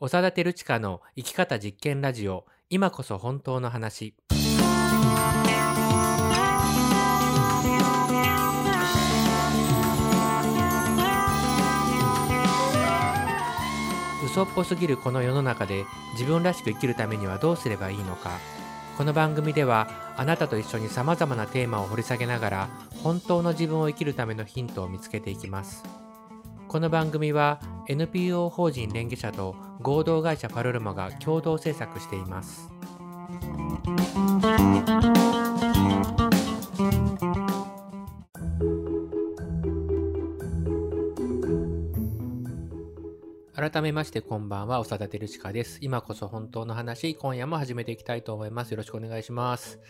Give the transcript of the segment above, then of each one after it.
長田照親の生き方実験ラジオ今こそ本当の話。嘘っぽすぎるこの世の中で自分らしく生きるためにはどうすればいいのか。この番組ではあなたと一緒にさまざまなテーマを掘り下げながら本当の自分を生きるためのヒントを見つけていきます。この番組は NPO 法人連携者と合同会社パルルマが共同制作しています改めましてこんばんは、長田照親です。今こそ本当の話、今夜も始めていきたいと思います。よろしくお願いします。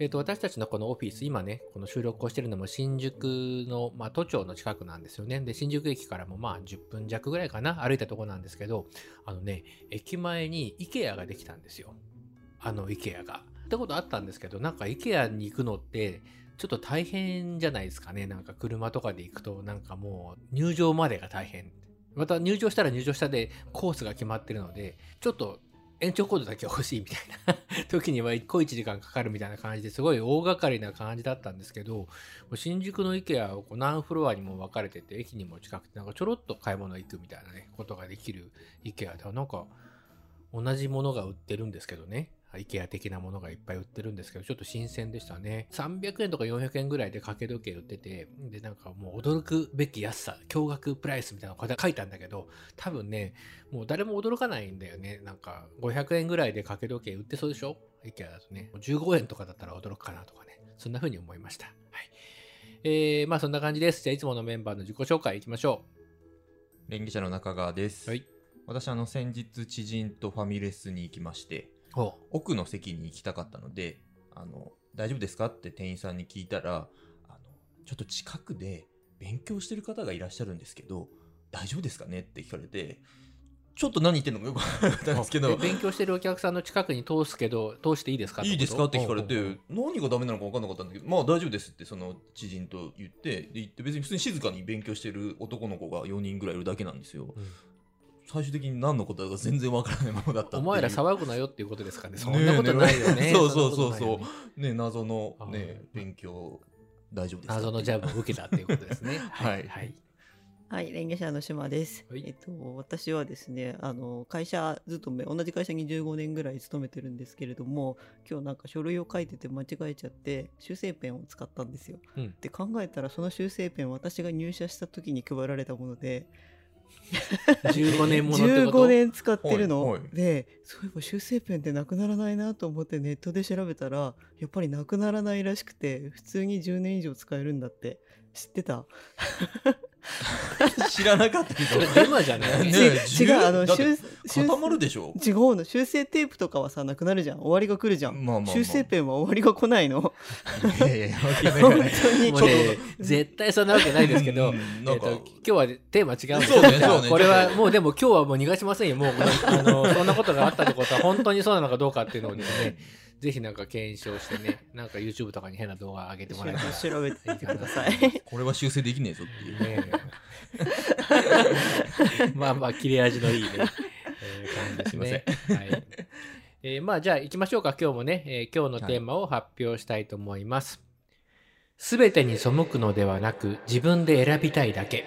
えっ、と、私たちのこのオフィス、今ね、この収録をしてるのも新宿の、まあ、都庁の近くなんですよね。で、新宿駅からもまあ10分弱ぐらいかな、歩いたとこなんですけど、あのね、駅前に IKEA ができたんですよ。あの IKEA が。ってことあったんですけど、なんか IKEA に行くのって、ちょっと大変じゃないですかね。なんか車とかで行くと、なんかもう入場までが大変。また入場したら入場したでコースが決まってるので、ちょっと延長コードだけ欲しいみたいな 時には1個1時間かかるみたいな感じですごい大掛かりな感じだったんですけど、新宿の IKEA をこう何フロアにも分かれてて、駅にも近くて、なんかちょろっと買い物行くみたいなね、ことができる IKEA では、なんか同じものが売ってるんですけどね。IKEA 的なものがいっぱい売ってるんですけど、ちょっと新鮮でしたね。300円とか400円ぐらいで掛け時計売ってて、で、なんかもう驚くべき安さ、驚愕プライスみたいなの書いたんだけど、多分ね、もう誰も驚かないんだよね。なんか500円ぐらいで掛け時計売ってそうでしょ ?IKEA だとね。15円とかだったら驚くかなとかね。そんな風に思いました。はい。えー、まあそんな感じです。じゃあいつものメンバーの自己紹介いきましょ連議者の中川です。はい私あの先日知人とファミレスに行きまして奥の席に行きたかったのであの大丈夫ですかって店員さんに聞いたらあのちょっと近くで勉強してる方がいらっしゃるんですけど大丈夫ですかねって聞かれてちょっと何言ってんのかよくわかったんですけどえ勉強してるお客さんの近くに通すけど、通していいですかいいですかって聞かれて何がダメなのか分かんなかったんだけどまあ大丈夫ですってその知人と言ってで言って別に普通に静かに勉強してる男の子が4人ぐらいいるだけなんですよ、うん最終的に何のことだか全然分からないものだったっていうお前ら騒ぐなよっていうことですかね。そんなことないよね。そうそうそうそうねね謎のあねー勉強大丈夫ですか？謎のジャブを受けたっていうことですね。はいはい。はい、連携者の島です。はいえっと、私はですね、あの、会社勤め、同じ会社に15年ぐらい勤めてるんですけれども、今日なんか書類を書いてて間違えちゃって、修正ペンを使ったんですよ。うんで、考えたらその修正ペン、私が入社した時に配られたもので、15年ものってこと？15年使ってるの、はいはい。でそういえば修正ペンってなくならないなと思ってネットで調べたらやっぱりなくならないらしくて普通に10年以上使えるんだって。知ってた？知らなかったけど。デマじゃない？ね違う10違うあの固まるでしょ？違うの。修正テープとかはさなくなるじゃん。終わりが来るじゃん、まあまあまあ。修正ペンは終わりが来ないの。いやいや本当に。ね、絶対そんなわけないですけど、なんかと今日はテーマ違うんですそうねそうねこれはもうでも今日はもう逃がしませんよ。もうあのそんなことがあったってことは本当にそうなのかどうかっていうのをですね、ぜひなんか検証してね、なんか YouTube とかに変な動画上げてもらえたら調べてみてくださいこれは修正できねえぞっていうねえ まあまあ切れ味のいいね、えー感じですね。はいえーまあじゃあ行きましょうか今日もね、えー今日のテーマを発表したいと思います。すべ、てに背くのではなく自分で選びたいだけ。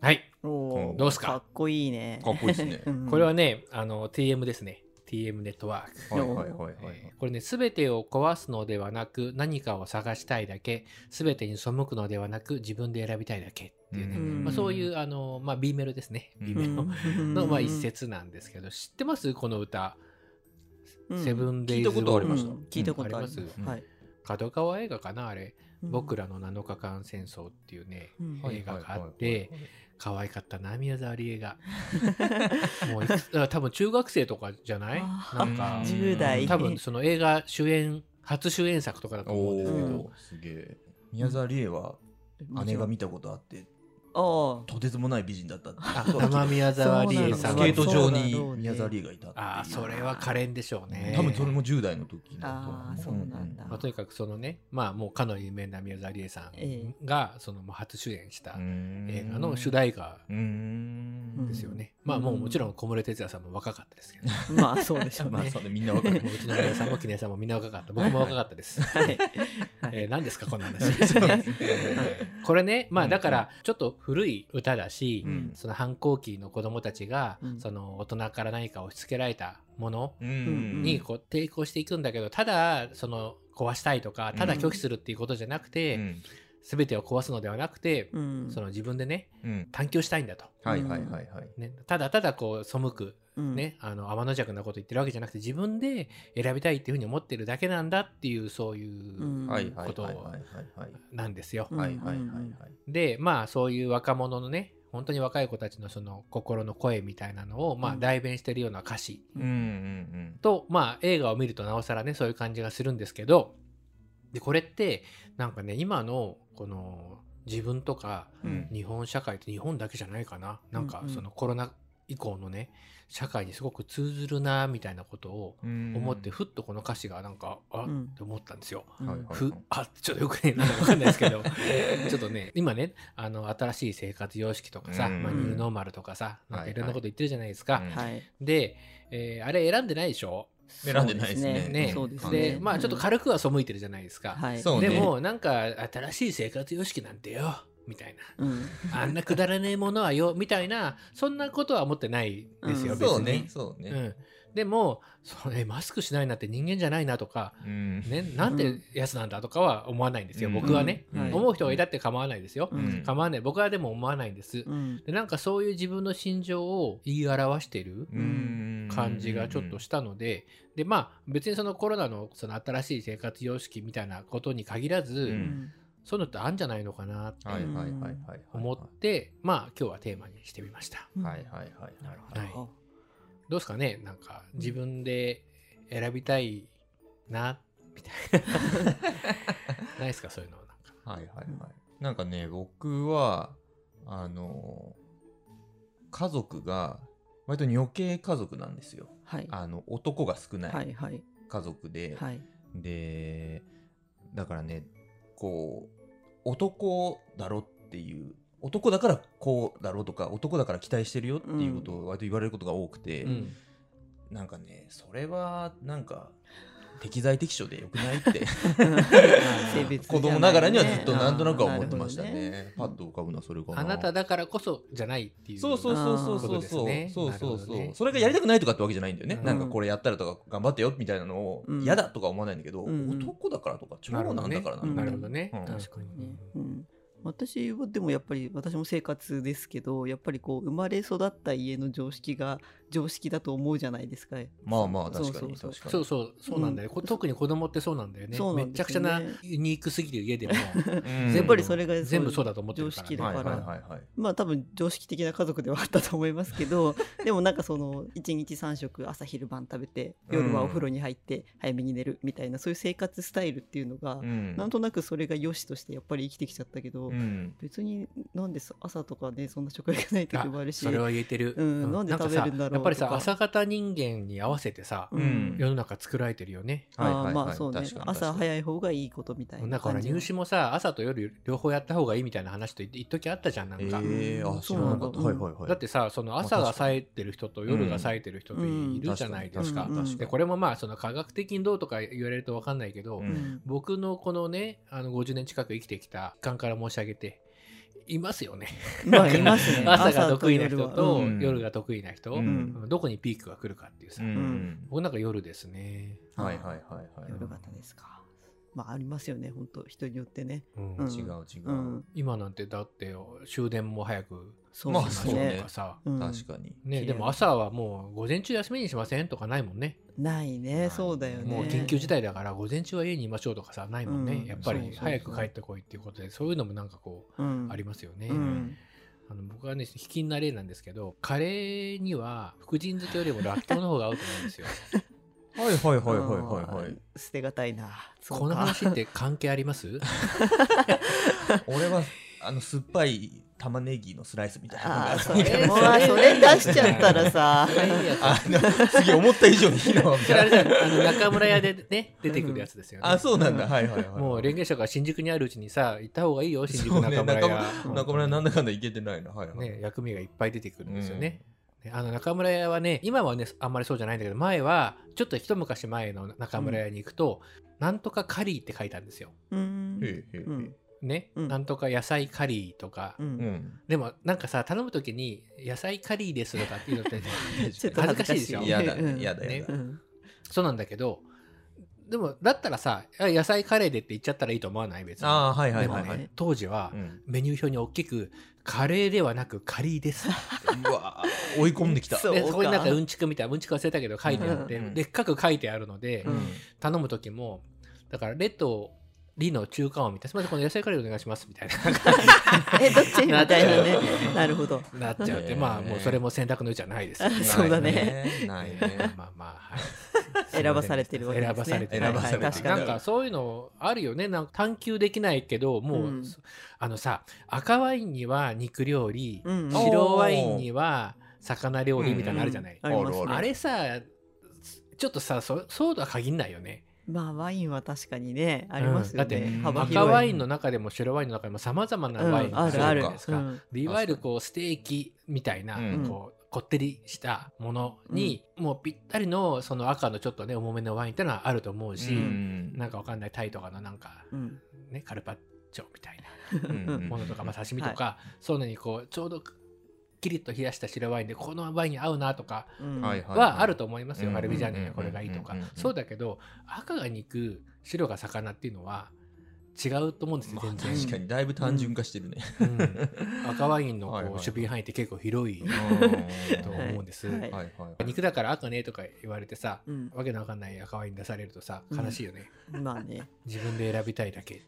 はい。どうすか？かっこいいねかっこいいですねうんこれはね、あの TM ですね。TM ネットワーク。はいはいはいこれね、すべてを壊すのではなく、何かを探したいだけ、すべてに背くのではなく、自分で選びたいだけっていうね、うん。まあ、そういう、あの、まあ、B メロですね。B メロうん。の、まあ、一節なんですけど、知ってます？この歌。うん。セブンデイズ聞いたことありました。うん。聞いたことあります、はい、角川映画かなあれ、うん。僕らの7日間戦争っていうね、うん。映画があっはいはい。はいてはい、可愛かったな、宮沢りえが。もう多分中学生とかじゃない？なんか、10代。多分その映画主演、初主演作とかだと思うんですけど。すげえ。宮沢りえは姉が見たことあってあとてつもない美人だった玉宮沢りえさんスケート場に宮沢りえがいたああそれは可憐でしょうね。多分それも10代の時あーそうなんだ。まあ、とにかくそのねまあもうかの有名な宮沢りえさえんがその初主演した映映画の主題歌ですよね、うん。まあもうもちろん小室哲哉さんも若かったですけど、あ まあそうでしょうまあねそうね。みんなわかるもううちの皆さんも記念さんもみんな若かった僕も若かったです、はい。はい。えー何ですかこんな話 これねまあだからちょっと古い歌だし、うん。その反抗期の子供たちが、うん。その大人から何か押し付けられたものうん。にこう抵抗していくんだけどただその壊したいとかただ拒否するっていうことじゃなくうて、ん全てを壊すのではなくて、うん。その自分でねうん。探求したいんだと、はいはいはいはい。ね、ただただこう背く、うん。ねあの天の弱なこと言ってるわけじゃなくて自分で選びたいっていうふうに思ってるだけなんだっていうそういううん。はいはいことはいはいはいなんですよ。うん。はいはいはい。はいでまあそういう若者のね本当に若い子たちのその心の声みたいなのをまあうん。代弁してるような歌詞うんうん。と、まあ映画を見るとなおさらねそういう感じがするんですけどでこれってなんかね今のこの自分とか日本社会って日本だけじゃないかな。なんかうんうん。そのコロナ以降のね社会にすごく通ずるなみたいなことを思ってふっとこの歌詞がなんかあうん。って思ったんですよ。うん。ふあちょっとよくねなんかわかんないですけど。ちょっとね今ねあの新しい生活様式とかさ、うん。まあ、ニューノーマルとかさ、なんかいろんなこと言ってるじゃないですか。はいはい。で、えーあれ選んでないでしょ？選んでないですね。ね。そうですでね。まあちょっと軽くは背いてるじゃないですか。はい。でもなんか新しい生活様式なんてよみたいな。うん。あんなくだらねえものはよみたいなそんなことは思ってないですよ、うん。別に。そうね。そうね。うん、でもそれマスクしないなんて人間じゃないなとか、うん。ね、なんてやつなんだとかは思わないんですよ、うん。僕はね、うん。はい。思う人がいたって構わないですよ、うん。構わない。僕はでも思わないんです、うん。でなんかそういう自分の心情を言い表してるうん。感じがちょっとしたので、でまあ別にそのコロナのその新しい生活様式みたいなことに限らず、うん。そういうのってあるんじゃないのかなって思って、まあ今日はテーマにしてみました。うんはいはい。はいはいはい。あどうですかね？なんか自分で選びたいなみたいな。ないですか？そういうのなんか。はいはいはい。なんかね、僕は、あの、家族が、割と女系家族なんですよ。はい。あの、男が少なはいいはい。家族で、はい。で、だからね、こう、男だろっていう、男だからこうだろうとか、男だから期待してるよっていうことを割と言われることが多くて、うん。なんかね、それは、なんか、適材適所でよくないって。子供ながらにはずっとなんとなくは思ってましたなるほどね。パッと浮かぶのはそれかな。あなただからこそじゃないっていうそうそうそうそうそうそう、ね。そうそうそう、ねそれがやりたくないとかってわけじゃないんだよね、うん。なんかこれやったらとか頑張ってよみたいなのをうん。嫌だとか思わないんだけど、うん。男だからとか長なるほどね男だからうんなるほどね、うん。確確かにね、うん、私はでもやっぱり私も生活ですけどやっぱりこう生まれ育った家の常識が常識だと思うじゃないですか。まあまあ確かにそうそう確かに。そうそうそうなんだよ、こ特に子供ってそうなんだよね。そうなんめちゃくちゃなユニークすぎる家でもうん。やっぱりそれが全部そうだと思ってるから、ね、常識だから。はいはいはいはい。まあ多分常識的な家族ではあったと思いますけど でもなんかその1日3食朝昼晩食べて夜はお風呂に入って早めに寝るみたいなそういう生活スタイルっていうのが、うん。なんとなくそれが良しとしてやっぱり生きてきちゃったけど、うん別になんで朝とかねそんな食欲ない時もあるし。それは言えてる、うんなんで食べるんだろうか。さやっぱりさ朝方人間に合わせてさ、うん。世の中作られてるよね。はいはいまあそうね。確かに朝早い方がいいことみたいななんかほら入試もさ朝と夜両方やった方がいいみたいな話と一時あったじゃんなんか、えー、あ知らなかった、そうなん。だはいはいはい。だってさその朝が冴えてる人と夜が冴えてる人といるじゃないですか,、確かに確かに。でこれもまあその科学的にどうとか言われると分かんないけど、僕のこのねあの50年近く生きてきた感から申し上げていますよね。まあいますね。朝が得意な人と朝夜はうん。夜が得意な人、うん。どこにピークが来るかっていうさ、うん。僕なんか夜ですね、はいはいはいはい。夜型ですか。まあありますよね。本当人によってね。うん。うん。違う違う、うん。今なんてだって終電も早くそうまあですしましょうね確かに。ね、でも朝はもう午前中休みにしませんとかないもんねないね。そうだよね。もう緊急事態だから午前中は家にいましょうとかさないもんね、うん。やっぱり早く帰ってこいっていうことでそういうのもなんかこううん。ありますよね、うん。あの僕はね卑近な例なんですけどカレーには福神漬けよりもらっきょうの方が合うと思うんですよ。はいはいはいはいはいはい。捨てがたいな。このか話って関係あります？俺はあの酸っぱい玉ねぎのスライスみたいなのが。ああそれ それ出しちゃったらさ。いいやつあの次思った以上に火いの中村屋でね出てくるやつですよね、あそうなんだ、うんはいはいはい。もうレンゲ賞が新宿にあるうちにさ行った方がいいよ 新宿中村屋、中中村屋なんだかんだいけてないなはいはい、ね、薬味がいっぱい出てくるんですよね。ねあの中村屋はね今はねあんまりそうじゃないんだけど前はちょっと一昔前の中村屋に行くと、なんとかカリーって書いてあるんですよ。うん。へえへえね、うん。なんとか野菜カリーとか、ううん。んでもなんかさ頼む時に野菜カリーですとかっていうのって ちょっと恥ずかしいでしょ。嫌だ嫌だ嫌だ、うんそうなんだけどでもだったらさあ野菜カレーでって言っちゃったらいいと思わない？別に。ああはいはいはいはい、ね当時はうん。メニュー表に大きくカレーではなくカリーです。うわ追い込んできた。そうか。でそこになんかうんちくみたいなうんちく忘れたけど書いてあって、うん。でっかく書いてあるので、うん。頼む時もだからレとリの中間を見てす。みませんこの野菜カレーお願いしますみたいな。えどっち？みたいなね。なるほど。なっちゃうって、まあもうそれも選択の余地はないです。よねそうだね。ないね。まあまあ、はい。選ばされてるわけですね。選ばされてる。はいはい。選ばされてる。確かに。なんかそういうのあるよね。なんか探求できないけどもう、うん。あのさ赤ワインには肉料理、うん白ワインには魚料理みたいなのあるじゃない、あれさちょっとさそそうとは限んないよねまあワインは確かにねありますよね、うんだって赤ワインの中でも白ワインの中でもさまざまなワインうんがあるじゃないですか。うん。でいわゆるこうステーキみたいな、うん。こうこってりしたものに、もうぴったりのその赤のちょっとね重めのワインってのはあると思うし、うん。なんかわかんないタイとかのなんか、うん。ね、カルパッチョみたいうんなものとか、まあ、刺身とか、そういうのにこうちょうどキリッと冷やした白ワインでこのワインに合うなとかうん。はあると思いますよ、うんパルミジャーノにはこれがいいとか、うんうんうんそうだけど赤が肉白が魚っていうのは違うと思うんですよまあ全然、確かにだいぶ単純化してるね、うん。赤ワインのこう守備範囲って結構広いと思うんです、はいはいはい。肉だから赤ねとか言われてさうん。わけのわかんない赤ワイン出されるとさうん。悲しいよね、まあね。自分で選びたいだけ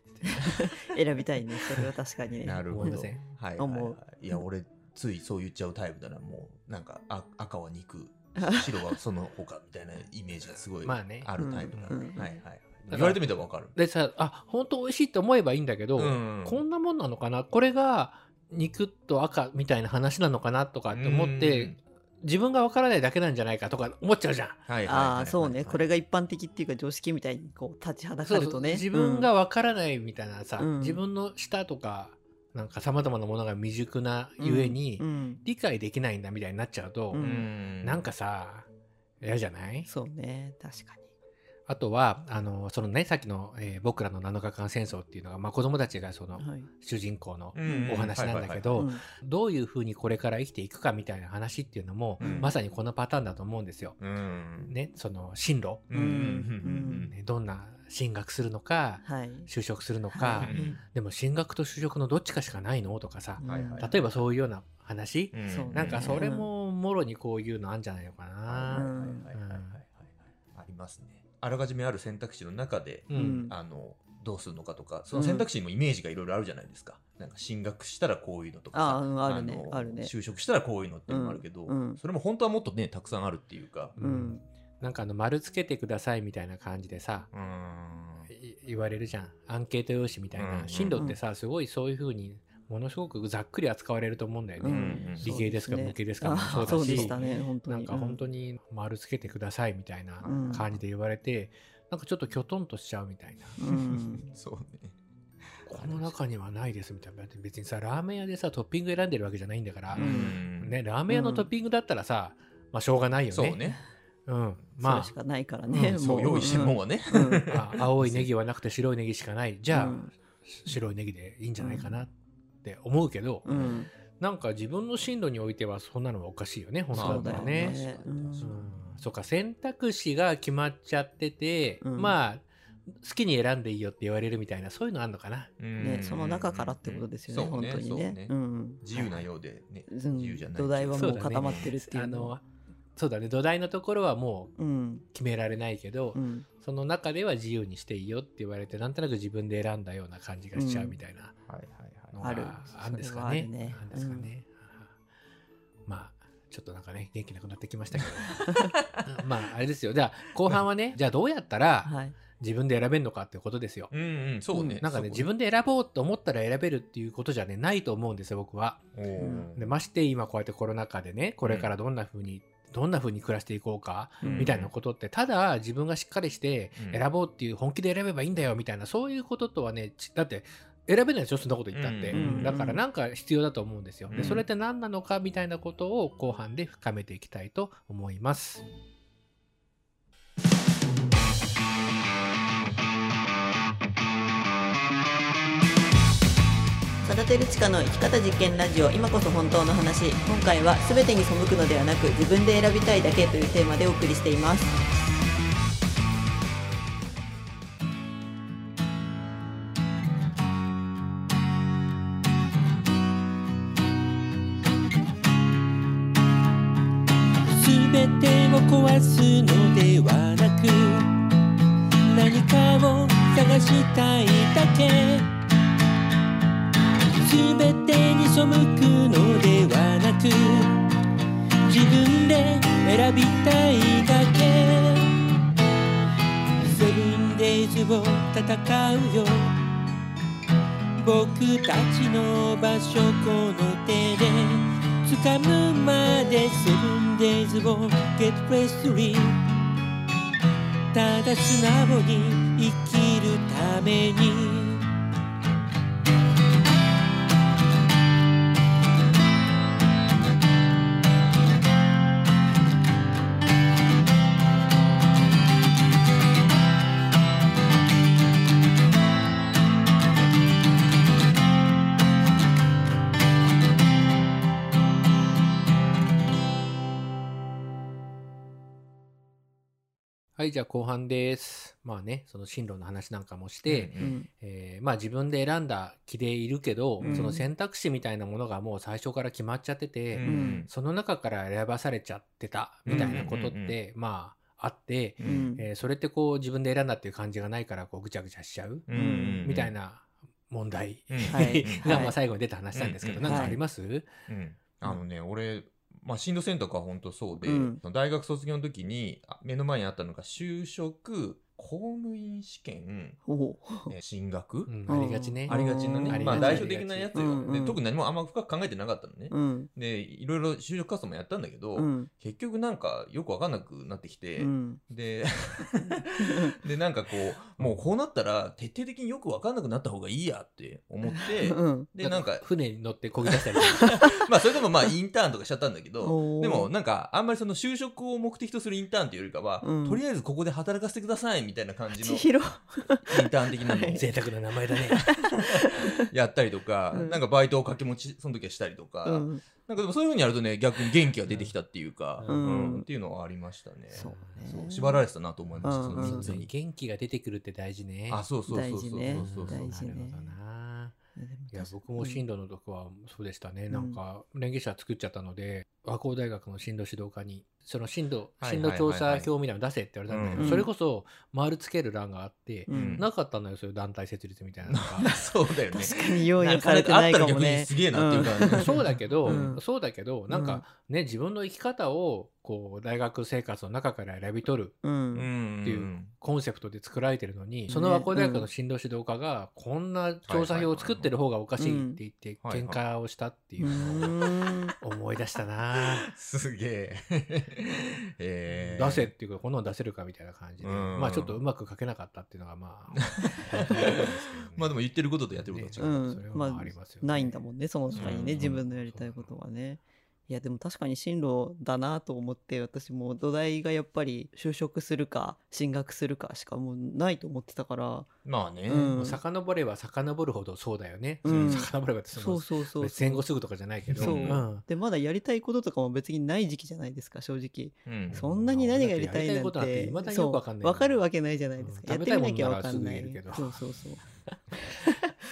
選びたいね。それは確かにね。なるほど。思いません？はいはい思はい。いや俺ついそう言っちゃうタイプだなもうなんかあ赤は肉 白はその他みたいなイメージがすごいまあね。あるタイプだな、うん。うん。はいはいら言われてみたらわかる。でさあ本当美味しいって思えばいいんだけど、うん。こんなもんなのかな？これが肉と赤みたいな話なのかなとかって思って、自分がわからないだけなんじゃないかとか思っちゃうじゃん。はいはいはいはい。ああそうね。これが一般的っていうか常識みたいにこう立ちはだかそうそうるとね自分がわからないみたいなさ、うん。自分の舌とかなんかさまざまなものが未熟なゆえに、理解できないんだみたいになっちゃうと、ううん。なんかさ嫌じゃない？そうね確かにあとはあのそのねさっきの、えー僕らの7日間戦争」っていうのが、まあ、子供たちがそのはい。主人公のうんお話なんだけはいどうん。どういうふうにこれから生きていくかみたいな話っていうのも、うん。まさにこのパターンだと思うんですよ。うん。ね、その進路、うんうんねどんな進学するのかはい。就職するのか、はい。でも進学と就職のどっちかしかないのとかさ、はいはい。例えばそういうような話、うん。なんかそれももろにこういうのあるんじゃないのかはいな。ありますねあらかじめある選択肢の中でううん。んあのどうするのかとかその選択肢にもイメージがいろいろあるじゃないですか、なんか進学したらこういうのとかさあうんあるねのあるね。就職したらこういうのっていうのもあるけど、うんうん。それも本当はもっとねたくさんあるっていうか。うん。なんかあの丸つけてくださいみたいな感じでさ、うん。い言われるじゃん。アンケート用紙みたいな、うん。進路ってさすごいそういうふうにものすごくざっくり扱われると思うんだよね、うん理系ですかそうね。文系ですかそうだし。そうでしたね本当に。なんか本当に丸つけてくださいみたいなうん。感じで言われて、なんかちょっときょとんとしちゃうみたいな、うん。そうね。この中にはないですみたいな。別にさラーメン屋でさトッピング選んでるわけじゃないんだから、うん。ね、ラーメン屋のトッピングだったらさ、まあしょうがないよね。そうね。うん、ましかないからねうん。そうも用意してるもんはね、うん。ああ青いネギはなくて白いネギしかない。じゃあ、うん。白いネギでいいんじゃないかなって思うけど、うん。なんか自分の進路においてはそんなのはおかしいよね本当そうだったらね。ねうん。うん。そうか選択肢が決まっちゃってて、うん。まあ好きに選んでいいよって言われるみたいなそういうのあんのかな。ねその中からってことですよねそう本当にそうね。うん。自由なようでね、うん。自由じゃない土台はそうだねもう固まってるっていあうののそうだね。土台のところはもううん。決められないけど、うん。その中では自由にしていいよって言われてなんとなく自分で選んだような感じがしちゃうみたいな。はいはいのはいある。があるんですかね。るね。あるんですかね。まあちょっとなんかね元気なくなってきましたけど。まああれですよ。じゃあ後半はねじゃあどうやったら、はい。自分で選べるのかってことですよ。うんうんそうね、なんかね自分で選ぼうと思ったら選べるっていうことじゃねないと思うんですよ僕は。でまして今こうやってコロナ禍でねこれからどんな風に、どんな風に暮らしていこうか、うん。みたいなことってただ自分がしっかりしてうん。選ぼうっていう本気で選べばいいんだよみたいなそういうこととはねちだって選べないでしょそんなこと言ったって、うんうんだからなんか必要だと思うんですよ、うん。でそれって何なのかみたいなことを後半で深めていきたいと思います。育てる地下の生き方実験ラジオ今こそ本当の話。今回は全てに背くのではなく自分で選びたいだけというテーマでお送りしていますすべてを壊すのではなく何かを探したいだけ。すべてに背くのではなく自分で選びたいだけ。セブンデイズを戦うよ。僕たちの場所この手で。掴むまで 7days を Get ready ただ素直に生きるためにはいじゃあ後半です。まあねその進路の話なんかもして、うんうん。えーまあ自分で選んだ気でいるけど、うん。その選択肢みたいなものがもう最初から決まっちゃってて、うん。その中から選ばされちゃってたみたいなことって、まああって、ううん。んえーそれってこう自分で選んだっていう感じがないからこうぐちゃぐちゃしちゃう、みたいな問題、が最後に出た話なんですけど、うんなんかあります、うん。あのね、俺、まあ、進路選択は本当そうで、うん。大学卒業の時にあ目の前にあったのが就職公務員試験、進学、うん。ありがちね。ありがちなね、うん。まあ代表的なやつよ、うんうん。で特に何もあんま深く考えてなかったのね、うん。でいろいろ就職活動もやったんだけど、うん。結局なんかよく分かんなくなってきて、うん。で でなんかこうもうこうなったら徹底的によく分かんなくなった方がいいやって思ってうん。でなんか船に乗ってこぎ出したり。とか。まあそれでもまあインターンとかしちゃったんだけどでもなんかあんまりその就職を目的とするインターンっていうよりかは、うん。とりあえずここで働かせてくださいみたいな感じの千イン尋ターン的なの。を贅沢な名前だね。やったりとか、うん。なんかバイトを掛け持ちその時はしたりとか、うん。なんかでもそういうふうにやるとね逆に元気が出てきたっていうか、ううん。んっていうのはありましたね。そうね。そう縛られてたなと思いました、うんその人生に。元気が出てくるって大事ね。あそうそうそうそうそう。そうそう大事ね。なるほどな。でもいや僕も進路のとこはそうでしたね、んなんか連携者作っちゃったので和光大学の進路指導課にその進路はい進路調査表みたいなの出せって言われたんだけど、うん。それこそ丸つける欄があって、うん。なかったのよそういう団体設立みたいなのが。そうだよね。確かに用意されてないかもね。すげえなっていう感じ。うんそうだけど、うん。そうだけどなんかね自分の生き方をこう大学生活の中から選び取るっていうコンセプトで作られてるのに、そのね和光大学の進路指導課がこんな調査表を作ってる方がおかしいって言って喧嘩をしたってういうのん。を思い出したなすげえ。えー。出せっていうかこんなの出せるかみたいな感じで。うん。まあちょっとうまく書けなかったっていうのがまあ まあでも言ってることとやってることは違う。うん。それはまありますよ。ねないんだもんねその他にね、うん。自分のやりたいことはねいやでも確かに進路だなと思って私も土台がやっぱり就職するか進学するかしかもうないと思ってたから。まあね。うん。遡れば遡るほどそうだよね、うん。遡ればってそのそうそうそう戦後すぐとかじゃないけど。そう、ん。でまだやりたいこととかも別にない時期じゃないですか正直。うん。そんなに何がやりたいなんてて未だにそうよくわかんないわかるわけないじゃないですか、うん。やってみなきゃわかんない。そうそうそう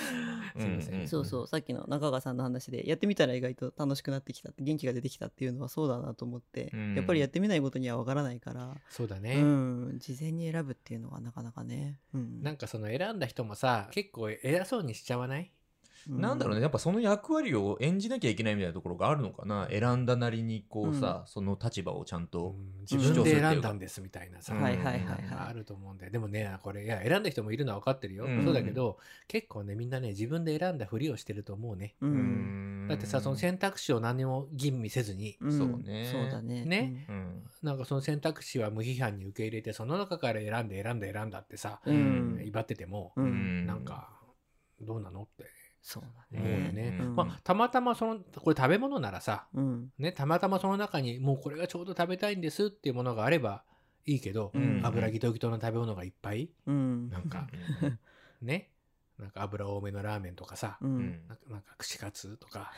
すいません。んそうそう。さっきの中川さんの話でやってみたら意外と楽しくなってきたって元気が出てきたっていうのはそうだなと思って、うん。やっぱりやってみないことにはわからないから、そうだね、うん、事前に選ぶっていうのはなかなかね、うん、なんかその選んだ人もさ結構偉そうにしちゃわない？なんだろうねやっぱその役割を演じなきゃいけないみたいなところがあるのかな。選んだなりにこうさ、その立場をちゃんうと、ん自分で選んだんですみたいなさ、うんはいはいはい。なん。かあはい。ると思うんだよでもねこれいや選んだ人もいるのは分かってるよ、うん。そうだけど結構ねみんなね自分で選んだふりをしてると思うね。う。うん。んだってさその選択肢を何も吟味せずに。うん。そう。ね。そうだね。ね。うん。なんかその選択肢は無批判に受け入れてその中から選んで選んで選んだってさ、うん。うん。威張ってても、う。うんん。なんかどうなのってそうだね。ね、うんまあたまたまそのこれ食べ物ならさうん。ねたまたまその中にもうこれがちょうど食べたいんですっていうものがあればいいけど、うん油ギトギトの食べ物がいっぱいうん。なんかねなんか油多めのラーメンとかさ、う。うんんなんかなんか串カツとか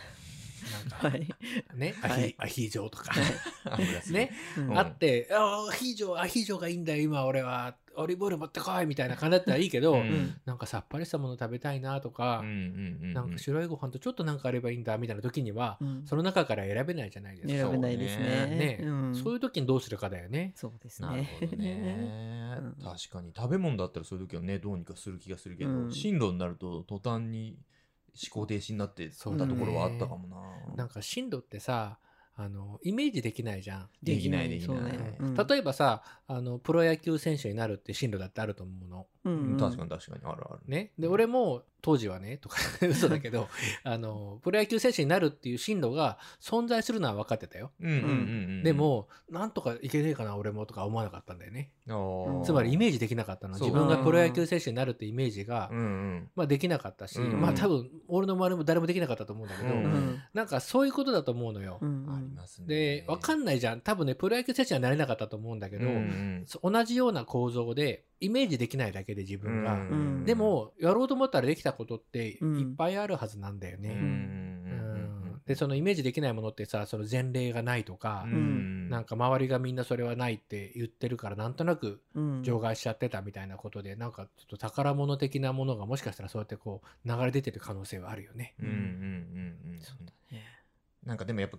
なんか、はい。ねアヒ,、はいアヒージョとかね、うんあってあアヒージョアヒージョがいいんだよ今俺はオリーブオイル持ってこいみたいな感じだったらいいけど、うん。なんかさっぱりしたもの食べたいなとか、うんうんうんなんか白いご飯とちょっとなんかあればいいんだみたいな時には、うん。その中から選べないじゃないですか。選べないですね。ね、うん。そういう時にどうするかだよね。そうですなるね。ほどね。うん。確かに。食べ物だったらそういう時はねどうにかする気がするけど、うん。進路になると途端に思考停止になってたところはあったかもな、なんか進路ってさあのイメージできないじゃん。できないできない。ね。うん。例えばさあのプロ野球選手になるって進路だってあると思うの。うん。確かに確かにあるある。ね、で俺も当時はねとか 嘘だけどあのプロ野球選手になるっていう進路が存在するのは分かってたよ。うんうんうんうん。でもなんとかいけねえかな俺もとか思わなかったんだよね。つまりイメージできなかったの。自分がプロ野球選手になるってイメージが、うんうんまあ、できなかったし、うんまあ多分俺の周りも誰もできなかったと思うんだけど、うんうん。なんかそういうことだと思うのよ。うんありますね。で分かんないじゃん。多分ねプロ野球選手にはなれなかったと思うんだけど、うんうん。そ同じような構造でイメージできないだけで自分が、うんでもやろうと思ったらできたことってうん。いっぱいあるはずなんだよね。うんでそのイメージできないものってさその前例がないとか、うんうん。なんか周りがみんなそれはないって言ってるからなんとなくうん。除外しちゃってたみたいなことで、なんかちょっと宝物的なものがもしかしたらそうやってこう流れ出てる可能性はあるよね。うんうんうんうん。そうだね。なんかでもやっぱ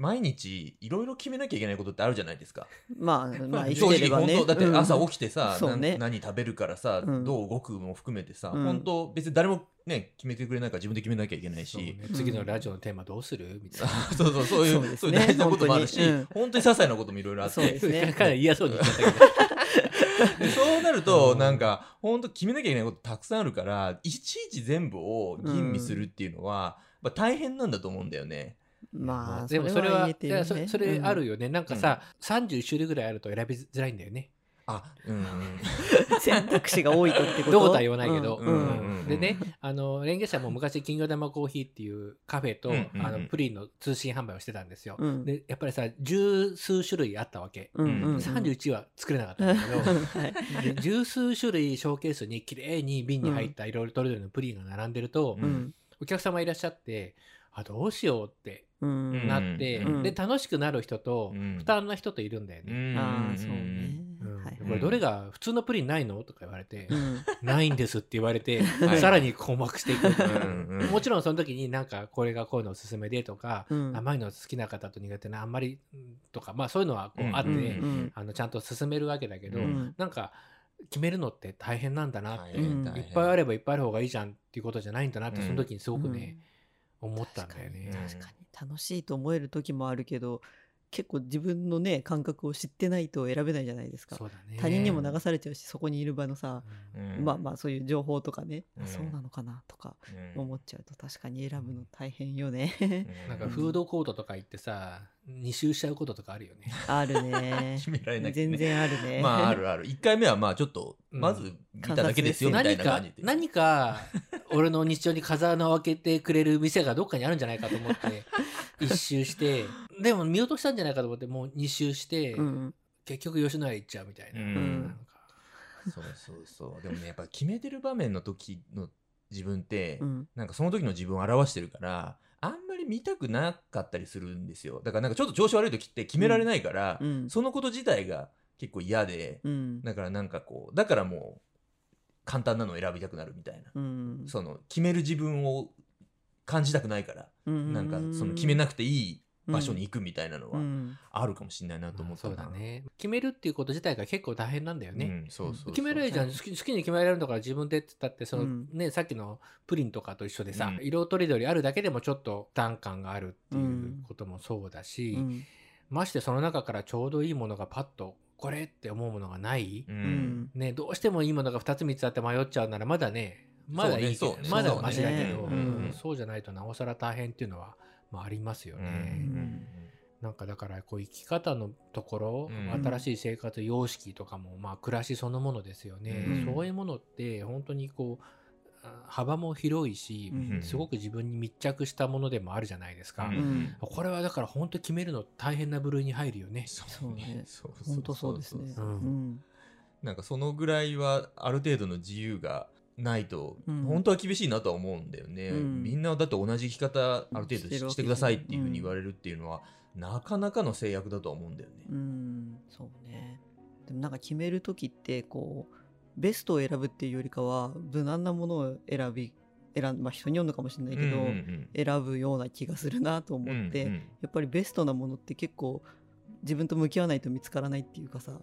毎日いろいろ決めなきゃいけないことってあるじゃないですか。まあまあ 生正直本当だって朝うん起きてさ、そうね。な何食べるからさ、うん。どう動くも含めてさ、うん。本当別に誰もね決めてくれないから自分で決めなきゃいけないし。ね、次のラジオのテーマどうする？みたいな。そうそうそういうそうね。そういう大事なこともあるし本当に。うん。本当に些細なこともいろいろあって。そうですね。かなり嫌そうに言っちゃったけど。でそうなると、うん。なんか本当決めなきゃいけないことたくさんあるからいちいち全部を吟味するっていうのは、まあ、大変なんだと思うんだよね。まあでもそれは、言えてるね。いやそそれあるよよね。なんかさ、31種類ぐらいあると選びづらいんだよね。あうん 選択肢が多いとってこと？どことは言わないけど。うんでね、あの、レンゲ社も昔、金魚玉コーヒーっていうカフェと、うんうんうん。あのプリンの通信販売をしてたんですよ。うん。で、やっぱりさ、十数種類あったわけ。うんうんうん。31は作れなかったんだけ。ど、はい。で十数種類ショーケースに綺麗に瓶に入ったいろいろとりどりのプリンが並んでると、うんうん。お客様いらっしゃって、あ、どうしようってうんなって、うん。で、楽しくなる人と、うん。負担な人といるんだよね。ああそうね。これどれが普通のプリンないの？とか言われて、うん。ないんですって言われて、はい。さらに困惑していく。もちろんその時になんかこれがこういうのおすすめでとか、うん。甘いの好きな方と苦手なあんまりうんとかまあそういうのはこううんあって、うんうん。あのちゃんと進めるわけだけど、うん。なんか決めるのって大変なんだなって、いっぱいあればいっぱいある方がいいじゃんっていうことじゃないんだなってうん。その時にすごくね、思ったんだよね。うん確かに。楽しいと思える時もあるけど結構自分のね感覚を知ってないと選べないじゃないですか。そうだね。他人にも流されちゃうしそこにいる場のさ、うん。まあまあそういう情報とかね、うん。そうなのかなとかうん。思っちゃうと確かに選ぶの大変よね。なんかフードコートとか行ってさ2周しちゃうこととかあるよね。あるね。決められなくてね。全然あるね。まああるある。1回目はまあちょっとうん。まず見ただけですよみたい何かな感じで。何か 俺の日常に風穴を開けてくれる店がどっかにあるんじゃないかと思って 一周してでも見落としたんじゃないかと思ってもう2周して、うん結局吉野家行っちゃうみたいな。うん。そうそうそう。でもねやっぱ決めてる場面の時の自分って、うん。なんかその時の自分を表してるから見たくなかったりするんですよ。だからなんかちょっと調子悪い時って決められないから、うん。そのこと自体が結構嫌で、うん。だからなんかこうだからもう簡単なのを選びたくなるみたいな、うん。その決める自分を感じたくないから、うん。なんかその決めなくていい場所に行くみたいなのはうん。あるかもしれないなと思った。そうなだね。決めるっていうこと自体が結構大変なんだよね、決めりゃいいじゃん。はい好き好きに決められるんだから自分でって言ったってその、うん。ねさっきのプリンとかと一緒でさ、うん。色とりどりあるだけでもちょっと負担感があるっていうこともそうだし、うん。ましてその中からちょうどいいものがパッとこれって思うものがない、ううん。んね、どうしてもいいものが2つ3つあって迷っちゃうならまだねまだいいけど、そうね。まだマシだけど、そうね。うん。そうじゃないとなおさら大変っていうのは、まあ、ありますようん。ね。なんかだからこう生き方のところ、うん。新しい生活様式とかもまあ暮らしそのものですよね、うん。そういうものって本当にこうあ幅も広いし、うん。すごく自分に密着したものでもあるじゃないですか、これはだから本当決めるの大変な部類に入るよね。そうね。そう本当そうですね。なんかそのぐらいはある程度の自由がないと、うん。本当は厳しいなとは思うんだよね、うん。みんなだって同じ生き方ある程度してくださいっていうふうに言われるっていうのは、なかなかの制約だとは思うんだよね。うん。そうね。でもなんか決める時ってこうベストを選ぶっていうよりかは無難なものを選び選んまあ人によるのかもしれないけど、うんうん選ぶような気がするなと思って、うんうん。やっぱりベストなものって結構自分と向き合わないと見つからないっていうかさ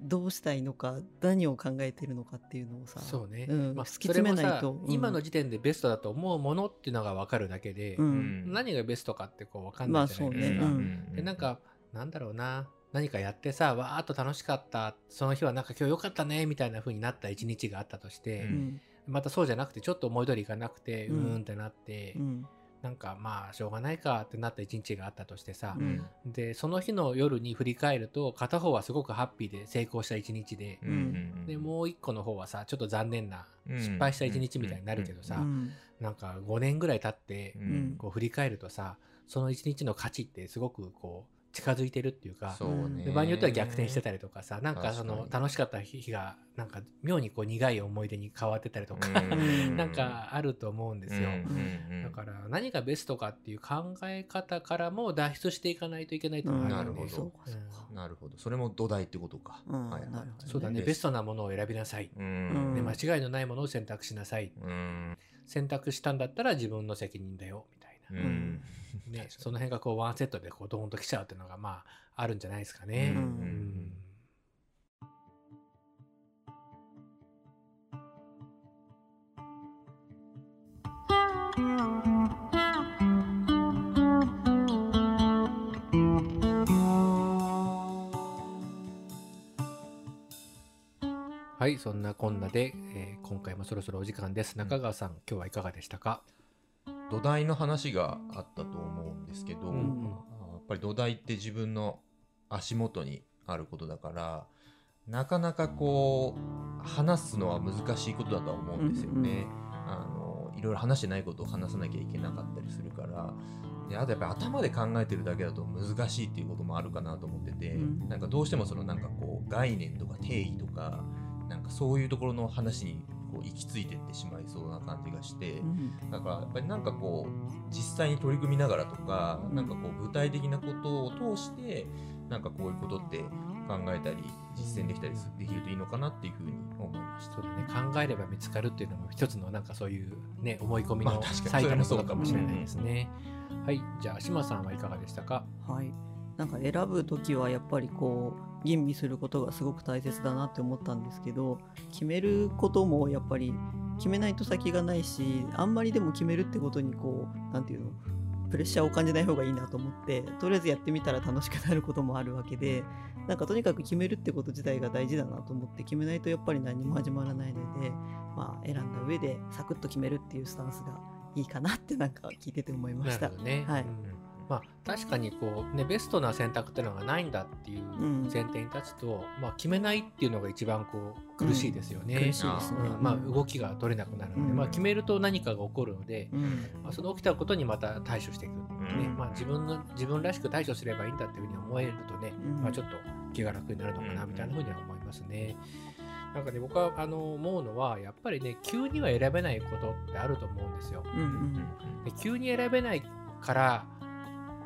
どうしたいのか何を考えてるのかっていうのをさそうね、うんまあ、突き詰めないと。うん。今の時点でベストだと思うものっていうのが分かるだけで、ううん。ん何がベストかってこう分かんないじゃないですか。ね。でなん。かなん。だろうな何かやってさわーっと楽しかったその日はなんか今日良かったねみたいな風になった一日があったとして、うん。またそうじゃなくてちょっと思い通りいかなくてううんーんってなって、うんなんかまあしょうがないかってなった一日があったとしてさう、ん。でその日の夜に振り返ると片方はすごくハッピーで成功した一日で、うん。うんでもう一個の方はさちょっと残念なうん失敗した一日みたいになるけどさ、うんなんか5年ぐらい経ってうんうん。こう振り返るとさその一日の価値ってすごくこう近づいてるっていうか場合によっては逆転してたりとかさなんかその楽しかった日がなんか妙にこう苦い思い出に変わってたりとか、ん。なんかあると思うんですよ。だから何がベストかっていう考え方からも脱出していかないといけないと思うね。なるほど。なるほど。それも土台ってことか、うん。はいはいそうだね。ベストなものを選びなさい、うん。で間違いのないものを選択しなさい。うん。選択したんだったら自分の責任だよみたいな、うんね、その辺がこうワンセットでこうドーンときちゃうっていうのがまああるんじゃないですかね。うんうんはい、そんなこんなで、えー今回もそろそろお時間です。中川さん、今日はいかがでしたか？土台の話があったと思うんですけど、うん。やっぱり土台って自分の足元にあることだからなかなかこう話すのは難しいことだとは思うんですよね。あのいろいろ話してないことを話さなきゃいけなかったりするから。であとやっぱり頭で考えてるだけだと難しいっていうこともあるかなと思ってて、うん。なんかどうしてもそのなんかこう概念とか定義とかなんかそういうところの話にこう行き着いてってしまいそうな感じがして。うんだからやっぱりなんかこう実際に取り組みながらとか、うんなんかこう具体的なことを通してなんかこういうことって考えたり実践できたりすできるといいのかなっていうふうに思いました。そうだね、考えれば見つかるっていうのも一つのなんかそういうね、思い込みのまあ確かに最たるそれもそうかもしれないことかもしれないですね。はい、じゃあ、島さんはいかがでしたか？はい、なんか選ぶ時はやっぱりこう吟味することがすごく大切だなって思ったんですけど決めることもやっぱり決めないと先がないしあんまりでも決めるってことにこうなんていうのプレッシャーを感じない方がいいなと思ってとりあえずやってみたら楽しくなることもあるわけでなんかとにかく決めるってこと自体が大事だなと思って決めないとやっぱり何も始まらないので、まあ、選んだ上でサクッと決めるっていうスタンスがいいかなってなんか聞いてて思いましたなるほ。どね。はいうんまあ、確かにこう、ね、ベストな選択っていうのがないんだっていううん。前提に立つと、まあ、決めないっていうのが一番こう苦しいですよね。苦しいですね。うん。まあ、動きが取れなくなるので、うん。まあ、決めると何かが起こるので、うん。まあ、その起きたことにまた対処していく、ね。うん。まあ、自分の自分らしく対処すればいいんだっていうふうに思えるとね、うん。まあ、ちょっと気が楽になるのかなみたいなふうには思いますね。なんかね僕はあの思うのはやっぱりね急には選べないことってあると思うんですよ。うんうん。で急に選べないから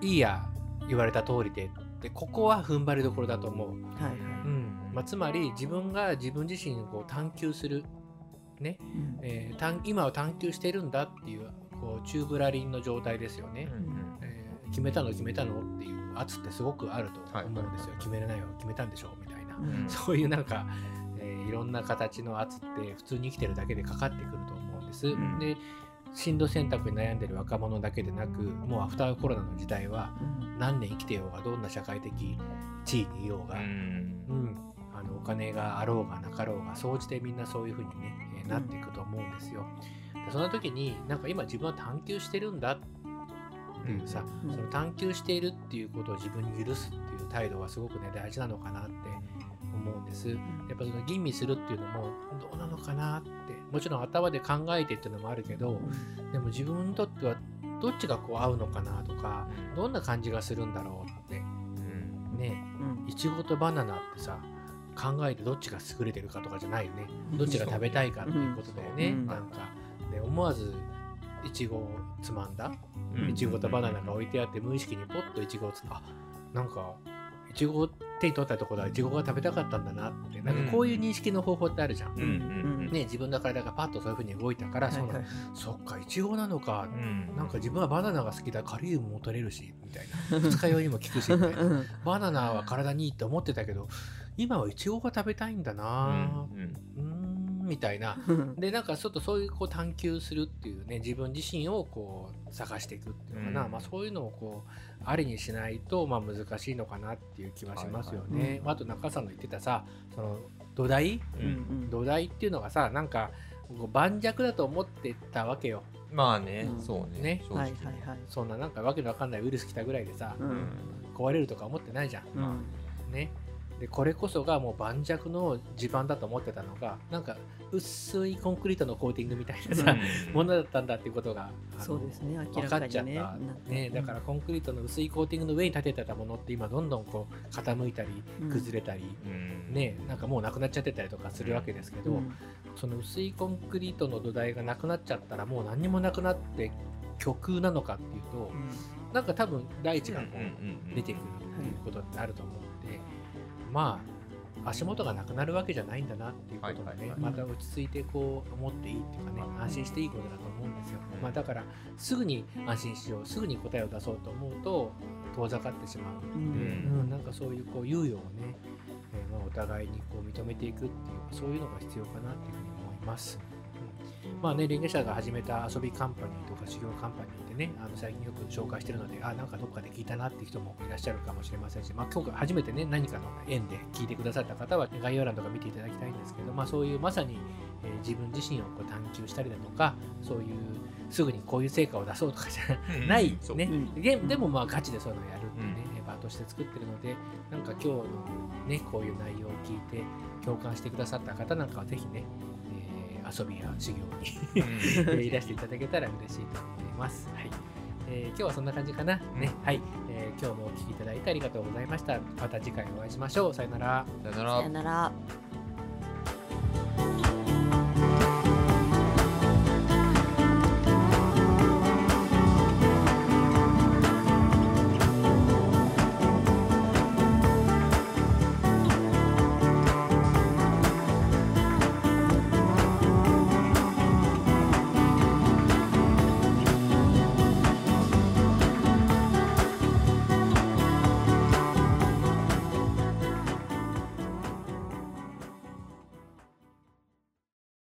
いいや言われた通りで。でここは踏ん張りどころだと思う。はいはい。うん。まあ、つまり自分が自分自身をこう探求する、ね。うん。えー探今を探求してるんだっていうこうチューブラリンの状態ですよね。うん。えー決めたの決めたのっていう圧ってすごくあると思うんですよ、決めれないよ。決めたんでしょみたいな、うん。そういうなんか、えーいろんな形の圧って普通に生きてるだけでかかってくると思うんです、ん。で進路選択に悩んでる若者だけでなくもうアフターコロナの時代はうん。何年生きてようがどんな社会的地位にいようが、うん。うん、あのお金があろうがなかろうが総じてみんなそういう風にね、えーなっていくと思うんですよ。でその時になんか今自分は探求してるんだっていうさ、うん。その探求しているっていうことを自分に許すっていう態度はすごくね大事なのかなって思うんです。やっぱその吟味するっていうのもどうなのかなって。もちろん頭で考えてっていうのもあるけどでも自分にとってはどっちがこう合うのかなとかどんな感じがするんだろうって。うん。ね。うん。いちごとバナナってさ考えてどっちが優れてるかとかじゃないよね。どっちが食べたいかっていうことだよね、うん。なんか。で思わずいちごをつまんだ。うん。いちごとバナナが置いてあって無意識にポッといちごをつあなんかいちごを手に取ったところはいちごが食べたかったんだなって。なんかこういう認識の方法ってあるじゃん、うん。うん。ね自分の体がパッとそういう風に動いたから、はいはい。そっかいちごなのか、うん。なんか自分はバナナが好きだカリウムも取れるしみたいな。二日酔いにも効くしみたいな。うん。バナナは体にいいって思ってたけど今はイチゴが食べたいんだなうん。うーんみたいな。うん。でなんかちょっとそういうこう探求するっていうね自分自身をこう探していくっていうのかな、うん。まあ、そういうのをこうありにしないとまあ難しいのかなっていう気はしますよね。はいはいあと中さんの言ってたさその土台？うん。うん。土台っていうのがさなんかこう盤石だと思ってたわけよ。まあねうん。そうね。ね。はいはいはい。そんななんかわけのわかんないウイルス来たぐらいでさ、うん。壊れるとか思ってないじゃん。うん。ね。でこれこそがもう盤石の地盤だと思ってたのがなんか薄いコンクリートのコーティングみたいなさ、ものだったんだっていうことがそうですね明分らかかっちゃった、にねなってね、だからコンクリートの薄いコーティングの上に建ててたものって今どんどんこう傾いたりうん。崩れたり、うん。ね、なんかもうなくなっちゃってたりとかするわけですけど、うん。その薄いコンクリートの土台がなくなっちゃったらもう何にもなくなって極なのかっていうとなんか多分大地がこう出てくるっていうことってあると思うんで、まあ足元がなくなるわけじゃないんだなっていうことをね、はいはいはい。また落ち着いてこう思っていいっていうかね安心していいことだと思うんですよ、まあ、だからすぐに安心しようすぐに答えを出そうと思うと遠ざかってしまう、ううん。んなんかそういうこう猶予をね、えーまあ、お互いにこう認めていくっていうそういうのが必要かなっていうふうに思います。うん。まあね、連携者が始めた遊びカンパニーとか修行カンパニーでね、あの最近よく紹介してるので、あ、なんかどっかで聞いたなっていう人もいらっしゃるかもしれませんし、まあ今日初めてね、何かの縁で聞いてくださった方は概要欄とか見ていただきたいんですけど、まあそういうまさに、えー自分自身をこう探求したりだとか、そういうすぐにこういう成果を出そうとかじゃない、ね、うんででもまあガチでそういうのをやるっていうね、場として作ってるので、なんか今日のね、こういう内容を聞いて共感してくださった方なんかはぜひね、えー遊びや修行にえー いらしていただけたら嬉しいと思います。はい。えー今日はそんな感じかな。ね。はい、えー今日もお聞きいただいてありがとうございました。また次回お会いしましょう。さよなら。さよなさらよなら